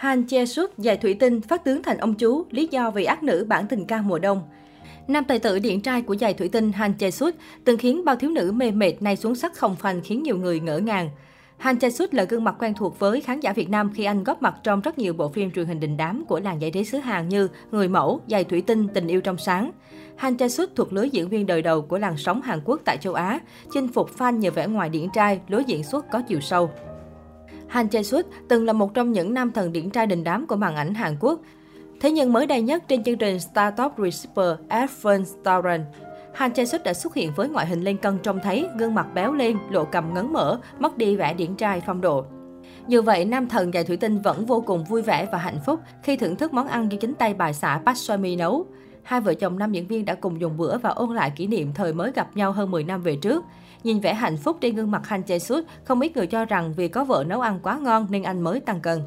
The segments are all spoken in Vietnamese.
Han Che Suk giải thủy tinh, phát tướng thành ông chú, lý do vì ác nữ bản tình ca mùa đông. Nam tài tử điện trai của giải thủy tinh Han Che Suk từng khiến bao thiếu nữ mê mệt nay xuống sắc không phanh khiến nhiều người ngỡ ngàng. Han Chae-suk là gương mặt quen thuộc với khán giả Việt Nam khi anh góp mặt trong rất nhiều bộ phim truyền hình đình đám của làng giải trí xứ Hàn như Người mẫu, Dài thủy tinh, Tình yêu trong sáng. Han Chae-suk thuộc lứa diễn viên đời đầu của làng sóng Hàn Quốc tại châu Á, chinh phục fan nhờ vẻ ngoài điển trai, lối diễn xuất có chiều sâu. Han Chae Sút từng là một trong những nam thần điển trai đình đám của màn ảnh Hàn Quốc. Thế nhưng mới đây nhất trên chương trình Star Top Receiver Advent Starren, Han Chae Suk đã xuất hiện với ngoại hình lên cân trông thấy, gương mặt béo lên, lộ cầm ngấn mở, mất đi vẻ điển trai phong độ. Dù vậy, nam thần dài thủy tinh vẫn vô cùng vui vẻ và hạnh phúc khi thưởng thức món ăn do chính tay bà xã Park Seo-mi nấu. Hai vợ chồng nam diễn viên đã cùng dùng bữa và ôn lại kỷ niệm thời mới gặp nhau hơn 10 năm về trước. Nhìn vẻ hạnh phúc trên gương mặt Han Jae-suk, không ít người cho rằng vì có vợ nấu ăn quá ngon nên anh mới tăng cân.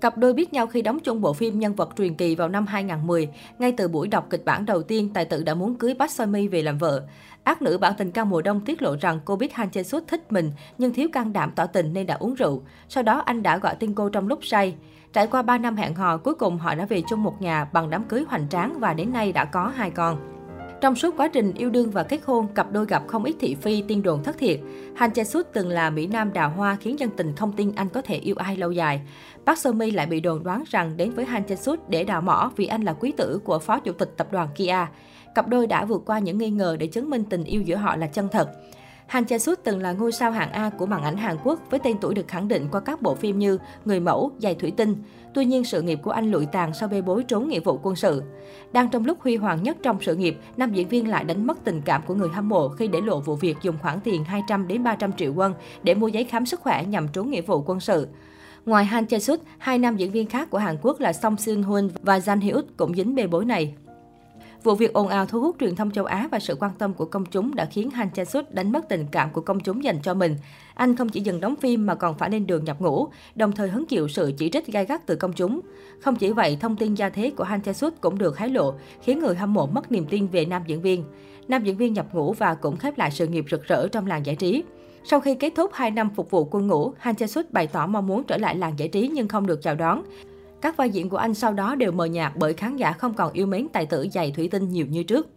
Cặp đôi biết nhau khi đóng chung bộ phim Nhân vật truyền kỳ vào năm 2010. Ngay từ buổi đọc kịch bản đầu tiên, tài tử đã muốn cưới Park Seo Mi về làm vợ. Ác nữ bản tình ca mùa đông tiết lộ rằng cô biết Han Jae Suk thích mình nhưng thiếu can đảm tỏ tình nên đã uống rượu. Sau đó anh đã gọi tin cô trong lúc say. Trải qua 3 năm hẹn hò, cuối cùng họ đã về chung một nhà bằng đám cưới hoành tráng và đến nay đã có hai con. Trong suốt quá trình yêu đương và kết hôn, cặp đôi gặp không ít thị phi, tiên đồn thất thiệt. Han Jae Suk từng là Mỹ Nam đào hoa khiến dân tình không tin anh có thể yêu ai lâu dài. Park Seo Mi lại bị đồn đoán rằng đến với Han Jae Suk để đào mỏ vì anh là quý tử của phó chủ tịch tập đoàn Kia. Cặp đôi đã vượt qua những nghi ngờ để chứng minh tình yêu giữa họ là chân thật. Han Chae Suk từng là ngôi sao hạng A của màn ảnh Hàn Quốc với tên tuổi được khẳng định qua các bộ phim như Người mẫu, Dài thủy tinh. Tuy nhiên, sự nghiệp của anh lụi tàn sau bê bối trốn nghĩa vụ quân sự. Đang trong lúc huy hoàng nhất trong sự nghiệp, nam diễn viên lại đánh mất tình cảm của người hâm mộ khi để lộ vụ việc dùng khoản tiền 200 đến 300 triệu won để mua giấy khám sức khỏe nhằm trốn nghĩa vụ quân sự. Ngoài Han Chae Suk, hai nam diễn viên khác của Hàn Quốc là Song Seung Hoon và Jan Hyuk cũng dính bê bối này. Vụ việc ồn ào thu hút truyền thông châu Á và sự quan tâm của công chúng đã khiến Han Chae Sut đánh mất tình cảm của công chúng dành cho mình. Anh không chỉ dừng đóng phim mà còn phải lên đường nhập ngũ, đồng thời hứng chịu sự chỉ trích gai gắt từ công chúng. Không chỉ vậy, thông tin gia thế của Han Chae Sut cũng được hé lộ, khiến người hâm mộ mất niềm tin về nam diễn viên. Nam diễn viên nhập ngũ và cũng khép lại sự nghiệp rực rỡ trong làng giải trí. Sau khi kết thúc 2 năm phục vụ quân ngũ, Han Chae-sut bày tỏ mong muốn trở lại làng giải trí nhưng không được chào đón. Các vai diễn của anh sau đó đều mờ nhạt bởi khán giả không còn yêu mến tài tử dày thủy tinh nhiều như trước.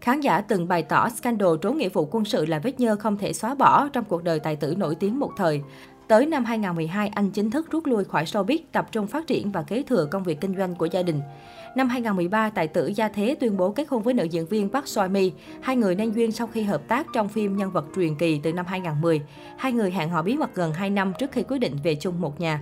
Khán giả từng bày tỏ scandal trốn nghĩa vụ quân sự là vết nhơ không thể xóa bỏ trong cuộc đời tài tử nổi tiếng một thời. Tới năm 2012, anh chính thức rút lui khỏi showbiz, tập trung phát triển và kế thừa công việc kinh doanh của gia đình. Năm 2013, tài tử Gia Thế tuyên bố kết hôn với nữ diễn viên Park Soi Mi. Hai người nên duyên sau khi hợp tác trong phim Nhân vật truyền kỳ từ năm 2010. Hai người hẹn hò bí mật gần 2 năm trước khi quyết định về chung một nhà.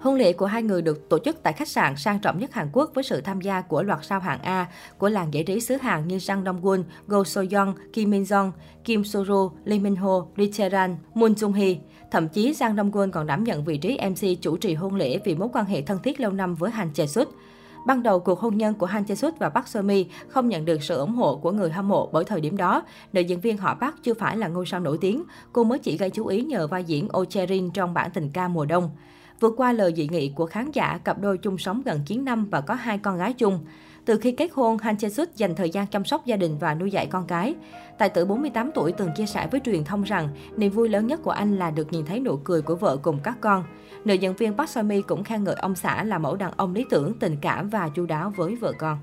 Hôn lễ của hai người được tổ chức tại khách sạn sang trọng nhất Hàn Quốc với sự tham gia của loạt sao hạng A của làng giải trí xứ Hàn như Jang Dong-gun, Go So-young, Kim Min-jong, Kim So-ro, Lee Min-ho, Lee Chae-ran, Moon Jung-hee. Thậm chí Jang Dong-gun còn đảm nhận vị trí MC chủ trì hôn lễ vì mối quan hệ thân thiết lâu năm với Han Chae-suk. Ban đầu, cuộc hôn nhân của Han Chae-suk và Park Seo-mi không nhận được sự ủng hộ của người hâm mộ bởi thời điểm đó, nữ diễn viên họ Park chưa phải là ngôi sao nổi tiếng. Cô mới chỉ gây chú ý nhờ vai diễn Oh Cherin trong bản tình ca mùa đông. Vượt qua lời dị nghị của khán giả, cặp đôi chung sống gần 9 năm và có hai con gái chung. Từ khi kết hôn, Han Chae Suk dành thời gian chăm sóc gia đình và nuôi dạy con cái. Tài tử 48 tuổi từng chia sẻ với truyền thông rằng niềm vui lớn nhất của anh là được nhìn thấy nụ cười của vợ cùng các con. Nữ diễn viên Park Seo Mi cũng khen ngợi ông xã là mẫu đàn ông lý tưởng, tình cảm và chu đáo với vợ con.